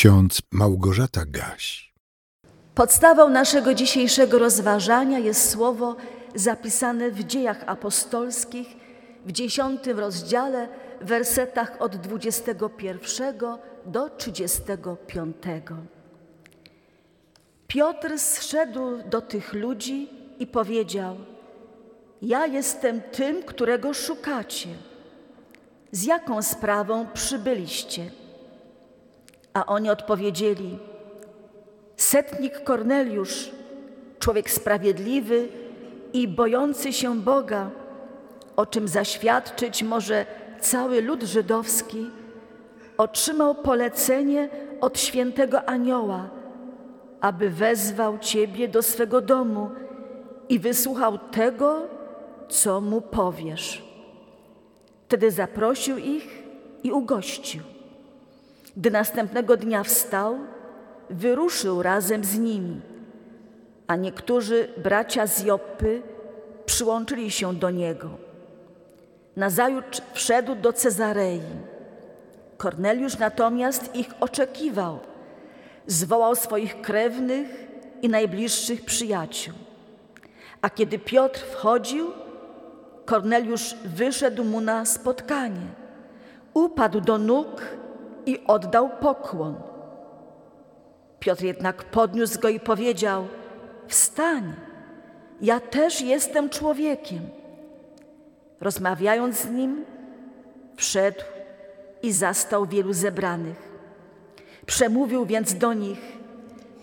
ksiądz Małgorzata Gaś. Podstawą naszego dzisiejszego rozważania jest słowo zapisane w dziejach apostolskich w dziesiątym rozdziale, w wersetach od 21 do 35. Piotr zszedł do tych ludzi i powiedział: Ja jestem tym, którego szukacie. Z jaką sprawą przybyliście? A oni odpowiedzieli: Setnik Korneliusz, człowiek sprawiedliwy i bojący się Boga, o czym zaświadczyć może cały lud żydowski, otrzymał polecenie od świętego anioła, aby wezwał Ciebie do swego domu i wysłuchał tego, co mu powiesz. Wtedy zaprosił ich i ugościł. Gdy następnego dnia wstał, wyruszył razem z nimi, a niektórzy bracia z Joppy przyłączyli się do niego. Nazajutrz wszedł do Cezarei. Korneliusz natomiast ich oczekiwał. Zwołał swoich krewnych i najbliższych przyjaciół. A kiedy Piotr wchodził, Korneliusz wyszedł mu na spotkanie. Upadł do nóg i oddał pokłon. Piotr jednak podniósł go i powiedział: Wstań, ja też jestem człowiekiem. Rozmawiając z nim, wszedł i zastał wielu zebranych. Przemówił więc do nich: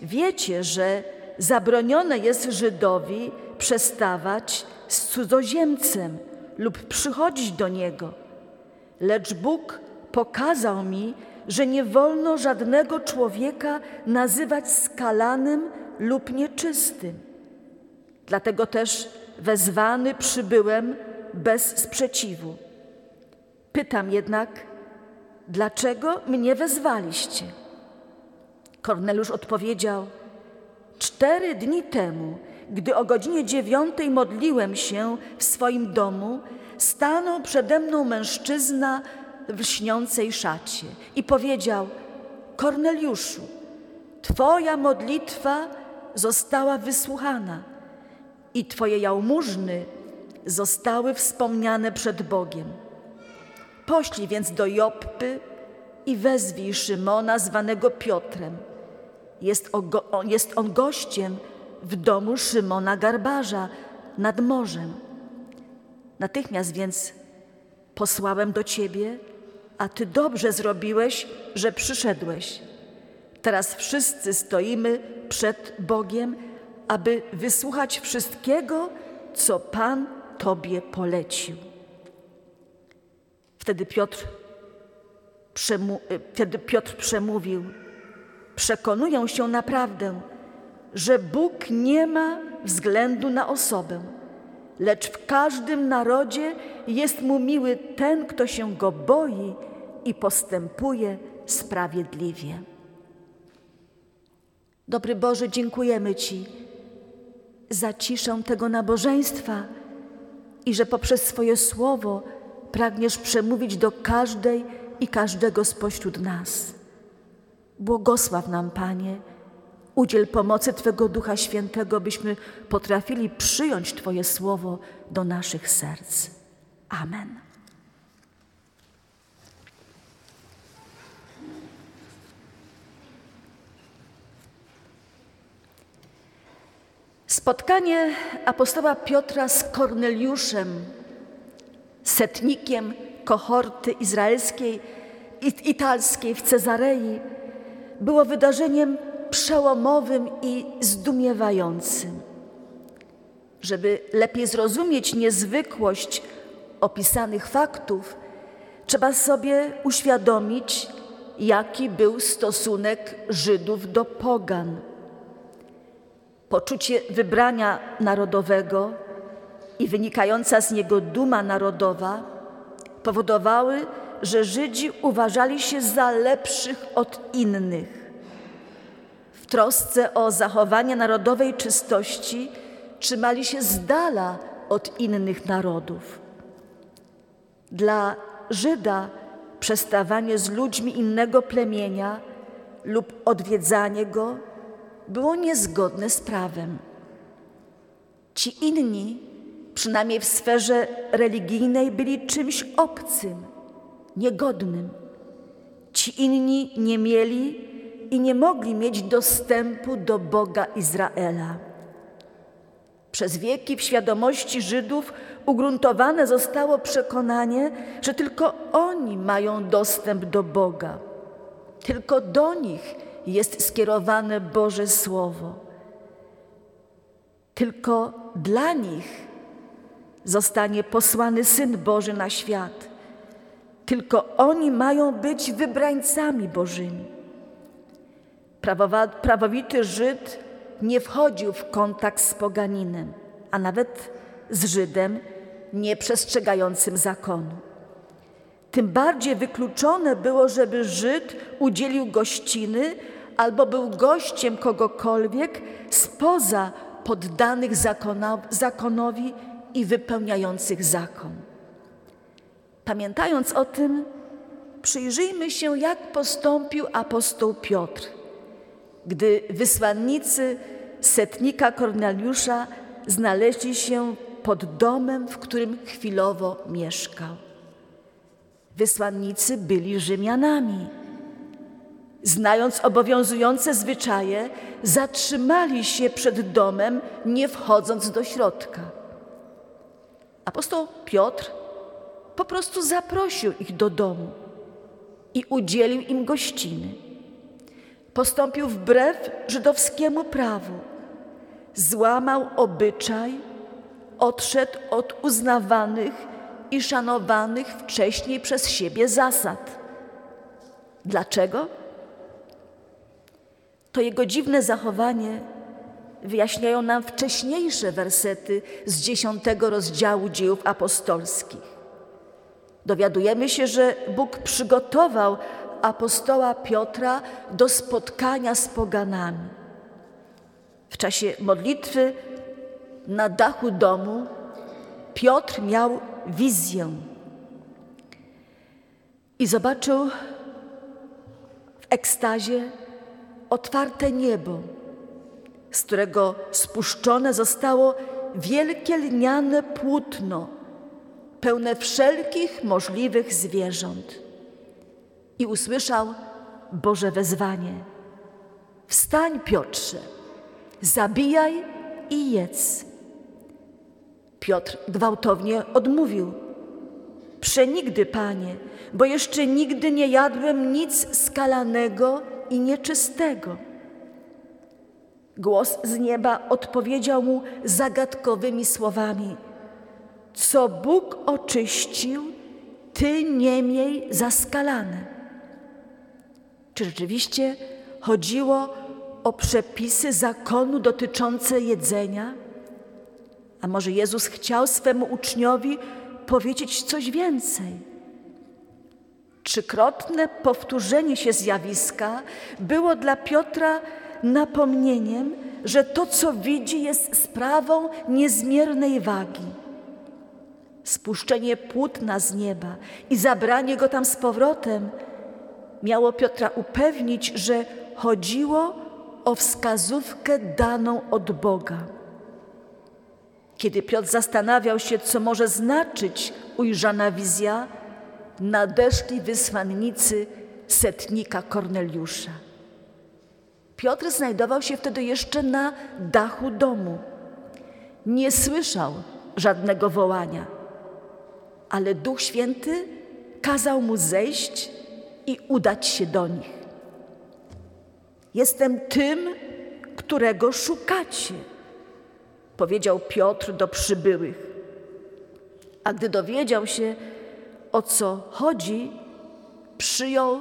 Wiecie, że zabronione jest Żydowi przestawać z cudzoziemcem lub przychodzić do niego. Lecz Bóg pokazał mi, że nie wolno żadnego człowieka nazywać skalanym lub nieczystym. Dlatego też wezwany przybyłem bez sprzeciwu. Pytam jednak, dlaczego mnie wezwaliście? Korneliusz odpowiedział: Cztery dni temu, gdy o godzinie dziewiątej modliłem się w swoim domu, stanął przede mną mężczyzna w lśniącej szacie i powiedział: Korneliuszu, Twoja modlitwa została wysłuchana i Twoje jałmużny zostały wspomniane przed Bogiem. Poślij więc do Joppy i wezwij Szymona zwanego Piotrem. Jest, on, jest on gościem w domu Szymona Garbarza nad morzem. Natychmiast więc posłałem do ciebie, a ty dobrze zrobiłeś, że przyszedłeś. Teraz wszyscy stoimy przed Bogiem, aby wysłuchać wszystkiego, co Pan Tobie polecił. Wtedy Piotr, przemu wtedy Piotr przemówił: Przekonuję się naprawdę, że Bóg nie ma względu na osobę, lecz w każdym narodzie jest mu miły ten, kto się go boi i postępuje sprawiedliwie. Dobry Boże, dziękujemy Ci za ciszę tego nabożeństwa i że poprzez swoje słowo pragniesz przemówić do każdej i każdego spośród nas. Błogosław nam, Panie, udziel pomocy Twego Ducha Świętego, byśmy potrafili przyjąć Twoje słowo do naszych serc. Amen. Spotkanie apostoła Piotra z Korneliuszem, setnikiem kohorty izraelskiej i italskiej w Cezarei, było wydarzeniem przełomowym i zdumiewającym. Żeby lepiej zrozumieć niezwykłość opisanych faktów, trzeba sobie uświadomić, jaki był stosunek Żydów do Pogan poczucie wybrania narodowego i wynikająca z niego duma narodowa powodowały, że Żydzi uważali się za lepszych od innych. W trosce o zachowanie narodowej czystości trzymali się z dala od innych narodów. Dla Żyda przestawanie z ludźmi innego plemienia lub odwiedzanie go było niezgodne z prawem. Ci inni, przynajmniej w sferze religijnej, byli czymś obcym, niegodnym. Ci inni nie mieli i nie mogli mieć dostępu do Boga Izraela. Przez wieki w świadomości Żydów ugruntowane zostało przekonanie, że tylko oni mają dostęp do Boga. Tylko do nich jest skierowane Boże Słowo. Tylko dla nich zostanie posłany Syn Boży na świat. Tylko oni mają być wybrańcami Bożymi. Prawowity Żyd nie wchodził w kontakt z poganinem, a nawet z Żydem nieprzestrzegającym zakonu. Tym bardziej wykluczone było, żeby Żyd udzielił gościny albo był gościem kogokolwiek spoza poddanych zakonowi i wypełniających zakon. Pamiętając o tym, przyjrzyjmy się, jak postąpił apostoł Piotr, gdy wysłannicy setnika Korneliusza znaleźli się pod domem, w którym chwilowo mieszkał. Wysłannicy byli Rzymianami. Znając obowiązujące zwyczaje, zatrzymali się przed domem, nie wchodząc do środka. Apostoł Piotr po prostu zaprosił ich do domu i udzielił im gościny. Postąpił wbrew żydowskiemu prawu. Złamał obyczaj, odszedł od uznawanych i szanowanych wcześniej przez siebie zasad. Dlaczego? To jego dziwne zachowanie wyjaśniają nam wcześniejsze wersety z dziesiątego rozdziału dziejów apostolskich. Dowiadujemy się, że Bóg przygotował apostoła Piotra do spotkania z poganami. W czasie modlitwy na dachu domu Piotr miał wizję i zobaczył w ekstazie otwarte niebo, z którego spuszczone zostało wielkie lniane płótno, pełne wszelkich możliwych zwierząt. I usłyszał Boże wezwanie: Wstań, Piotrze, zabijaj i jedz. Piotr gwałtownie odmówił: Przenigdy, panie, bo jeszcze nigdy nie jadłem nic skalanego i nieczystego. Głos z nieba odpowiedział mu zagadkowymi słowami: Co Bóg oczyścił, ty nie miej zaskalane. Czy rzeczywiście chodziło o przepisy zakonu dotyczące jedzenia? A może Jezus chciał swemu uczniowi powiedzieć coś więcej? Trzykrotne powtórzenie się zjawiska było dla Piotra napomnieniem, że to, co widzi, jest sprawą niezmiernej wagi. Spuszczenie płótna z nieba i zabranie go tam z powrotem miało Piotra upewnić, że chodziło o wskazówkę daną od Boga. Kiedy Piotr zastanawiał się, co może znaczyć ujrzana wizja, nadeszli wysłannicy setnika Korneliusza. Piotr znajdował się wtedy jeszcze na dachu domu. Nie słyszał żadnego wołania, ale Duch Święty kazał mu zejść i udać się do nich. Jestem tym, którego szukacie powiedział Piotr do przybyłych. A gdy dowiedział się, o co chodzi, przyjął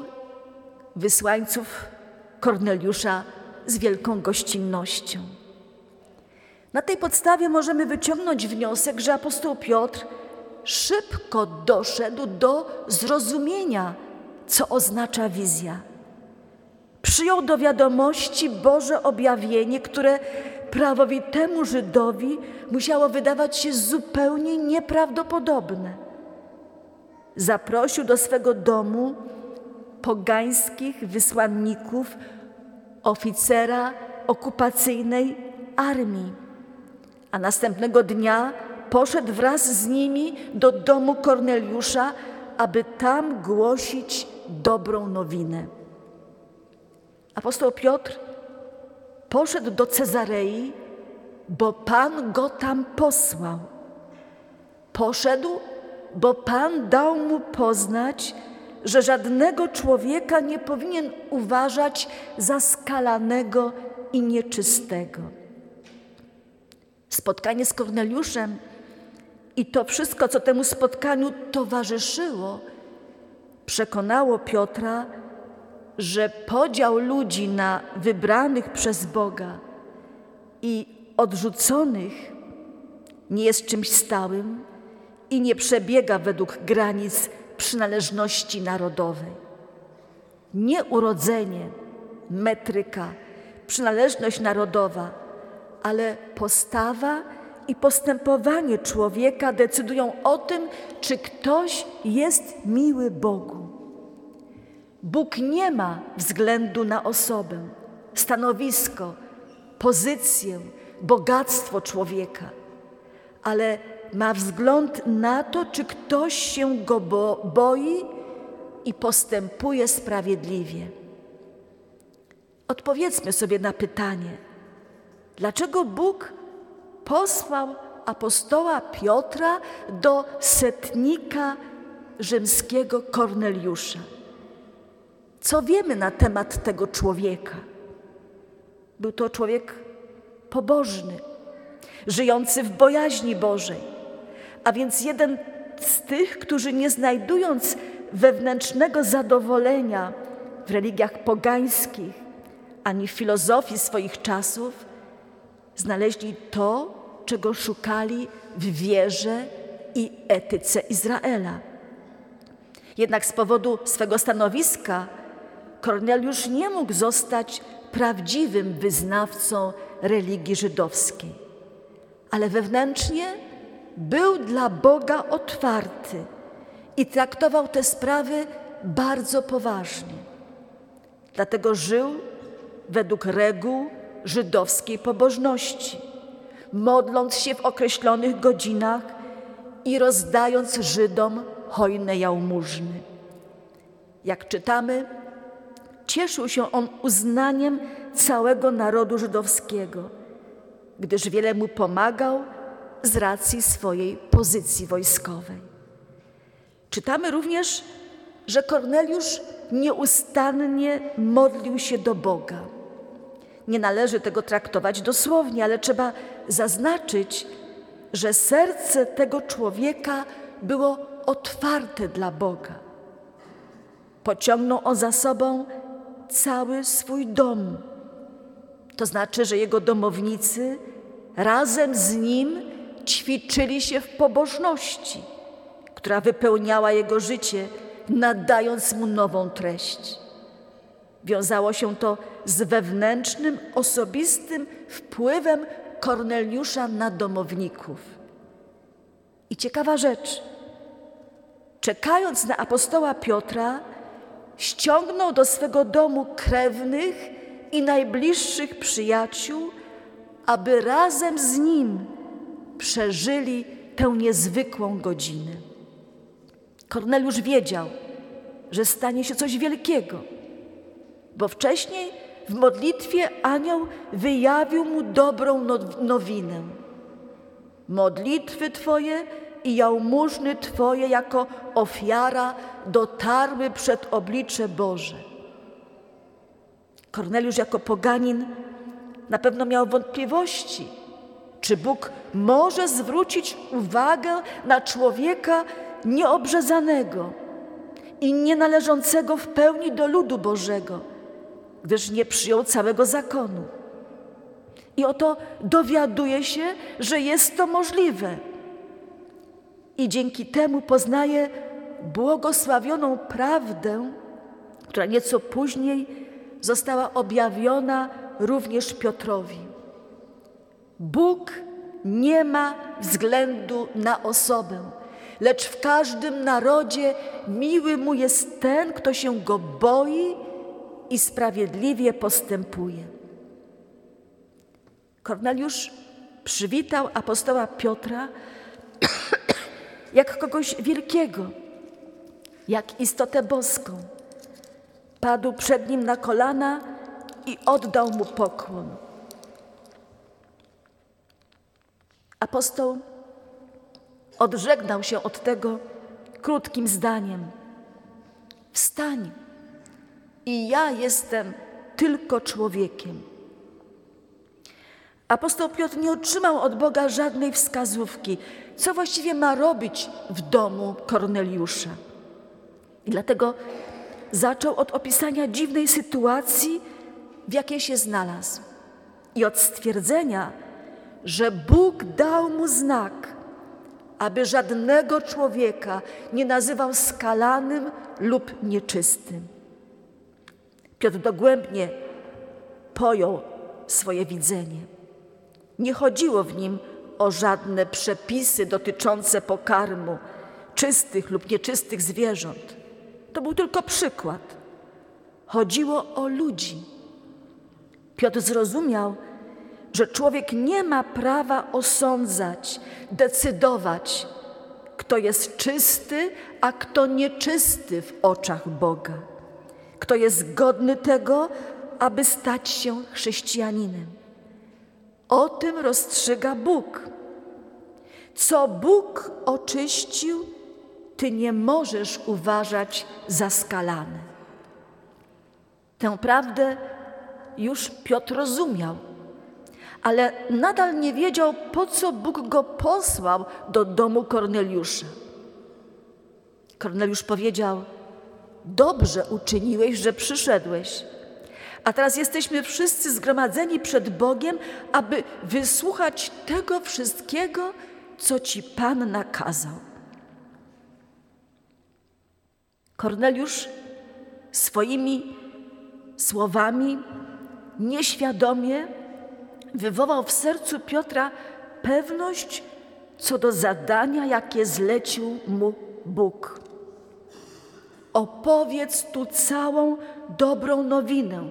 wysłańców Korneliusza z wielką gościnnością. Na tej podstawie możemy wyciągnąć wniosek, że apostoł Piotr szybko doszedł do zrozumienia, co oznacza wizja. Przyjął do wiadomości Boże objawienie, które prawowitemu Żydowi musiało wydawać się zupełnie nieprawdopodobne. Zaprosił do swego domu pogańskich wysłanników oficera okupacyjnej armii. A następnego dnia poszedł wraz z nimi do domu Korneliusza, aby tam głosić dobrą nowinę. Apostoł Piotr poszedł do Cezarei, bo Pan go tam posłał. Poszedł, bo Pan dał mu poznać, że żadnego człowieka nie powinien uważać za skalanego i nieczystego. Spotkanie z Korneliuszem i to wszystko, co temu spotkaniu towarzyszyło, przekonało Piotra, że podział ludzi na wybranych przez Boga i odrzuconych nie jest czymś stałym i nie przebiega według granic przynależności narodowej. Nie urodzenie, metryka, przynależność narodowa, ale postawa i postępowanie człowieka decydują o tym, czy ktoś jest miły Bogu. Bóg nie ma względu na osobę, stanowisko, pozycję, bogactwo człowieka, ale ma wzgląd na to, czy ktoś się go bo boi i postępuje sprawiedliwie. Odpowiedzmy sobie na pytanie, dlaczego Bóg posłał apostoła Piotra do setnika rzymskiego Korneliusza. Co wiemy na temat tego człowieka? Był to człowiek pobożny, żyjący w bojaźni Bożej, a więc jeden z tych, którzy nie znajdując wewnętrznego zadowolenia w religiach pogańskich ani w filozofii swoich czasów, znaleźli to, czego szukali w wierze i etyce Izraela. Jednak z powodu swego stanowiska Korneliusz nie mógł zostać prawdziwym wyznawcą religii żydowskiej, ale wewnętrznie był dla Boga otwarty i traktował te sprawy bardzo poważnie. Dlatego żył według reguł żydowskiej pobożności, modląc się w określonych godzinach i rozdając Żydom hojne jałmużny. Jak czytamy, cieszył się on uznaniem całego narodu żydowskiego, gdyż wiele mu pomagał z racji swojej pozycji wojskowej. Czytamy również, że Korneliusz nieustannie modlił się do Boga. Nie należy tego traktować dosłownie, ale trzeba zaznaczyć, że serce tego człowieka było otwarte dla Boga. Pociągnął on za sobą cały swój dom. To znaczy, że jego domownicy razem z nim ćwiczyli się w pobożności, która wypełniała jego życie, nadając mu nową treść. Wiązało się to z wewnętrznym, osobistym wpływem Korneliusza na domowników. I ciekawa rzecz, czekając na apostoła Piotra, ściągnął do swego domu krewnych i najbliższych przyjaciół, aby razem z nim przeżyli tę niezwykłą godzinę. Korneliusz wiedział, że stanie się coś wielkiego, bo wcześniej w modlitwie anioł wyjawił mu dobrą nowinę. Modlitwy Twoje i jałmużny Twoje jako ofiara dotarły przed oblicze Boże. Korneliusz jako poganin na pewno miał wątpliwości, czy Bóg może zwrócić uwagę na człowieka nieobrzezanego i nienależącego w pełni do ludu Bożego, gdyż nie przyjął całego zakonu. I oto dowiaduje się, że jest to możliwe. I dzięki temu poznaje błogosławioną prawdę, która nieco później została objawiona również Piotrowi. Bóg nie ma względu na osobę, lecz w każdym narodzie miły mu jest ten, kto się go boi i sprawiedliwie postępuje. Korneliusz przywitał apostoła Piotra jak kogoś wielkiego, jak istotę boską. Padł przed nim na kolana i oddał mu pokłon. Apostoł odżegnał się od tego krótkim zdaniem: Wstań, i ja jestem tylko człowiekiem. Apostoł Piotr nie otrzymał od Boga żadnej wskazówki, co właściwie ma robić w domu Korneliusza. I dlatego zaczął od opisania dziwnej sytuacji, w jakiej się znalazł, i od stwierdzenia, że Bóg dał mu znak, aby żadnego człowieka nie nazywał skalanym lub nieczystym. Piotr dogłębnie pojął swoje widzenie. Nie chodziło w nim o żadne przepisy dotyczące pokarmu czystych lub nieczystych zwierząt. To był tylko przykład. Chodziło o ludzi. Piotr zrozumiał, że człowiek nie ma prawa osądzać, decydować, kto jest czysty, a kto nieczysty w oczach Boga, kto jest godny tego, aby stać się chrześcijaninem. O tym rozstrzyga Bóg. Co Bóg oczyścił, ty nie możesz uważać za skalane. Tę prawdę już Piotr rozumiał, ale nadal nie wiedział, po co Bóg go posłał do domu Korneliusza. Korneliusz powiedział: Dobrze uczyniłeś, że przyszedłeś a teraz jesteśmy wszyscy zgromadzeni przed Bogiem, aby wysłuchać tego wszystkiego, co ci Pan nakazał. Korneliusz swoimi słowami nieświadomie wywołał w sercu Piotra pewność co do zadania, jakie zlecił mu Bóg. Opowiedz tu całą dobrą nowinę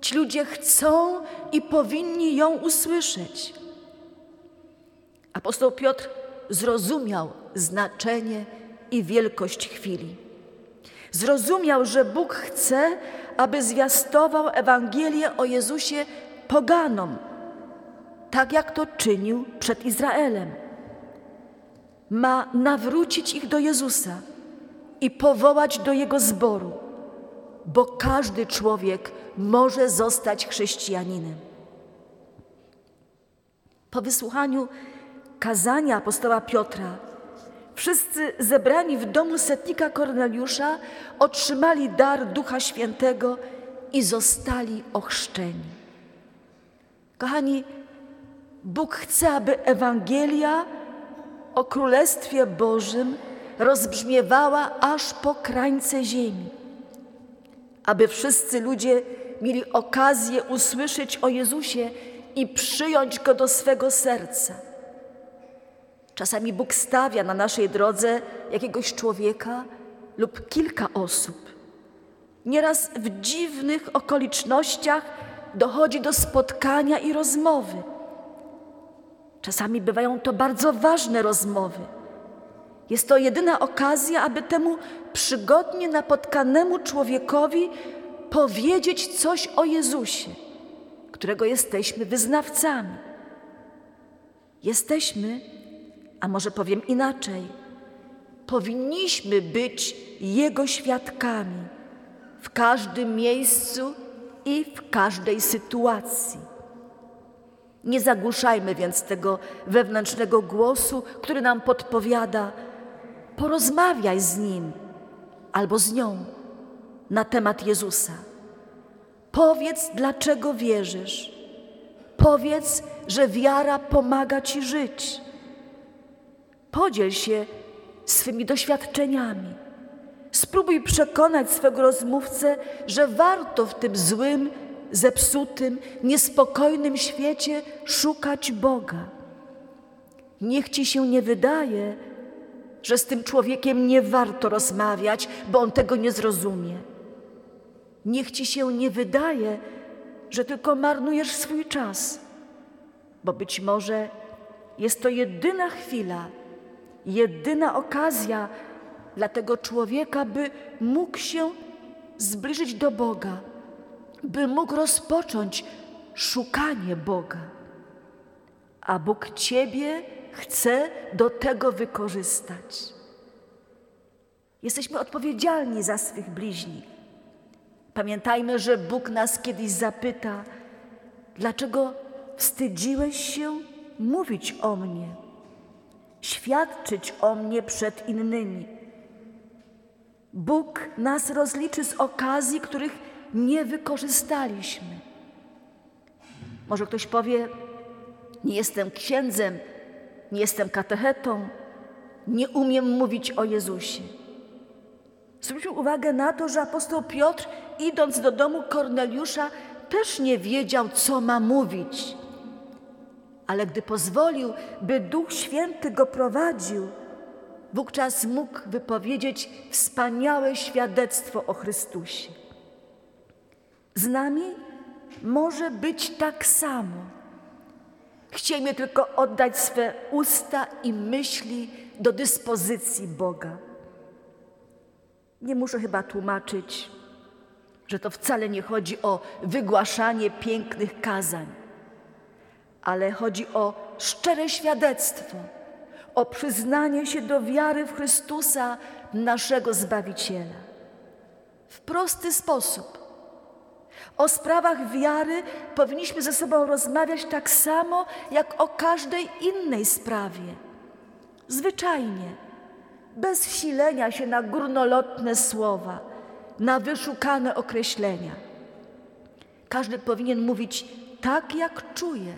Ci ludzie chcą i powinni ją usłyszeć. Apostoł Piotr zrozumiał znaczenie i wielkość chwili. Zrozumiał, że Bóg chce, aby zwiastował Ewangelię o Jezusie poganom, tak jak to czynił przed Izraelem. Ma nawrócić ich do Jezusa i powołać do Jego zboru, bo każdy człowiek może zostać chrześcijaninem. Po wysłuchaniu kazania apostoła Piotra, wszyscy zebrani w domu setnika Korneliusza otrzymali dar Ducha Świętego i zostali ochrzczeni. Kochani, Bóg chce, aby Ewangelia o Królestwie Bożym rozbrzmiewała aż po krańce ziemi, aby wszyscy ludzie mieli okazję usłyszeć o Jezusie i przyjąć Go do swego serca. Czasami Bóg stawia na naszej drodze jakiegoś człowieka lub kilka osób. Nieraz w dziwnych okolicznościach dochodzi do spotkania i rozmowy. Czasami bywają to bardzo ważne rozmowy. Jest to jedyna okazja, aby temu przygodnie napotkanemu człowiekowi powiedzieć coś o Jezusie, którego jesteśmy wyznawcami. Jesteśmy, a może powiem inaczej, powinniśmy być Jego świadkami w każdym miejscu i w każdej sytuacji. Nie zagłuszajmy więc tego wewnętrznego głosu, który nam podpowiada: porozmawiaj z nim albo z nią na temat Jezusa. Powiedz, dlaczego wierzysz. Powiedz, że wiara pomaga ci żyć. Podziel się swymi doświadczeniami. Spróbuj przekonać swego rozmówcę, że warto w tym złym, zepsutym, niespokojnym świecie szukać Boga. Niech ci się nie wydaje, że z tym człowiekiem nie warto rozmawiać, bo on tego nie zrozumie. Niech ci się nie wydaje, że tylko marnujesz swój czas, bo być może jest to jedyna chwila, jedyna okazja dla tego człowieka, by mógł się zbliżyć do Boga, by mógł rozpocząć szukanie Boga. A Bóg Ciebie chce do tego wykorzystać. Jesteśmy odpowiedzialni za swych bliźnich. Pamiętajmy, że Bóg nas kiedyś zapyta, dlaczego wstydziłeś się mówić o mnie, świadczyć o mnie przed innymi. Bóg nas rozliczy z okazji, których nie wykorzystaliśmy. Może ktoś powie: Nie jestem księdzem, nie jestem katechetą, nie umiem mówić o Jezusie. Zwróćmy uwagę na to, że apostoł Piotr, idąc do domu Korneliusza, też nie wiedział, co ma mówić. Ale gdy pozwolił, by Duch Święty go prowadził, wówczas mógł wypowiedzieć wspaniałe świadectwo o Chrystusie. Z nami może być tak samo. Chciejmy tylko oddać swe usta i myśli do dyspozycji Boga. Nie muszę chyba tłumaczyć, że to wcale nie chodzi o wygłaszanie pięknych kazań, ale chodzi o szczere świadectwo, o przyznanie się do wiary w Chrystusa, naszego Zbawiciela. W prosty sposób. O sprawach wiary powinniśmy ze sobą rozmawiać tak samo, jak o każdej innej sprawie. Zwyczajnie, bez wsilenia się na górnolotne słowa, na wyszukane określenia. Każdy powinien mówić tak, jak czuje,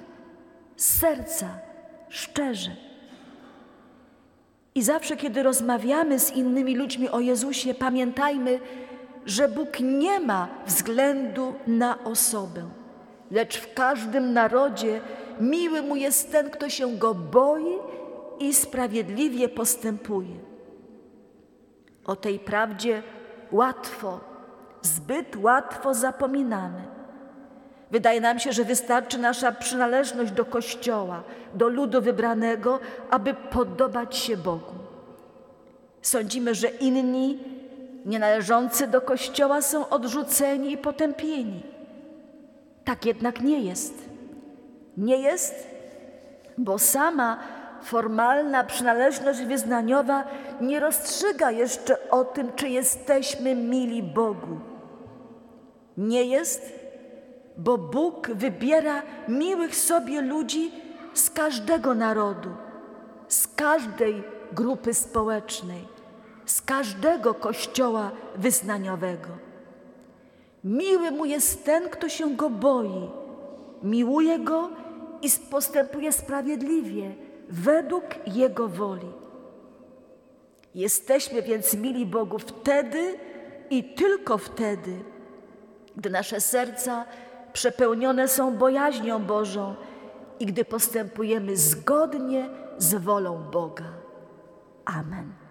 z serca, szczerze. I zawsze, kiedy rozmawiamy z innymi ludźmi o Jezusie, pamiętajmy, że Bóg nie ma względu na osobę, lecz w każdym narodzie miły mu jest ten, kto się go boi i sprawiedliwie postępuje. O tej prawdzie łatwo, zbyt łatwo zapominamy. Wydaje nam się, że wystarczy nasza przynależność do Kościoła, do ludu wybranego, aby podobać się Bogu. Sądzimy, że inni, nienależący do Kościoła, są odrzuceni i potępieni. Tak jednak nie jest. Nie jest, bo sama formalna przynależność wyznaniowa nie rozstrzyga jeszcze o tym, czy jesteśmy mili Bogu. Nie jest, bo Bóg wybiera miłych sobie ludzi z każdego narodu, z każdej grupy społecznej, z każdego kościoła wyznaniowego. Miły mu jest ten, kto się go boi, miłuje go i postępuje sprawiedliwie według Jego woli. Jesteśmy więc mili Bogu wtedy i tylko wtedy, gdy nasze serca przepełnione są bojaźnią Bożą i gdy postępujemy zgodnie z wolą Boga. Amen.